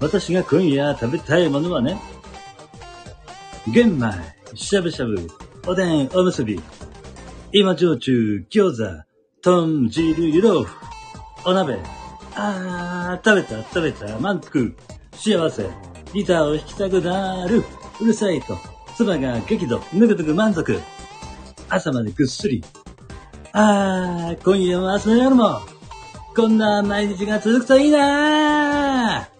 私が今夜食べたいものはね、玄米、しゃぶしゃぶ、おでん、おむすび、今焼酎、餃子、豚汁、湯豆腐、お鍋。あー、食べた、食べた、満腹、幸せ、ギターを弾きたくなる、うるさいと、妻が激怒、ぬくぬく満足、朝までぐっすり。あー、今夜も明日の夜も、こんな毎日が続くといいなー。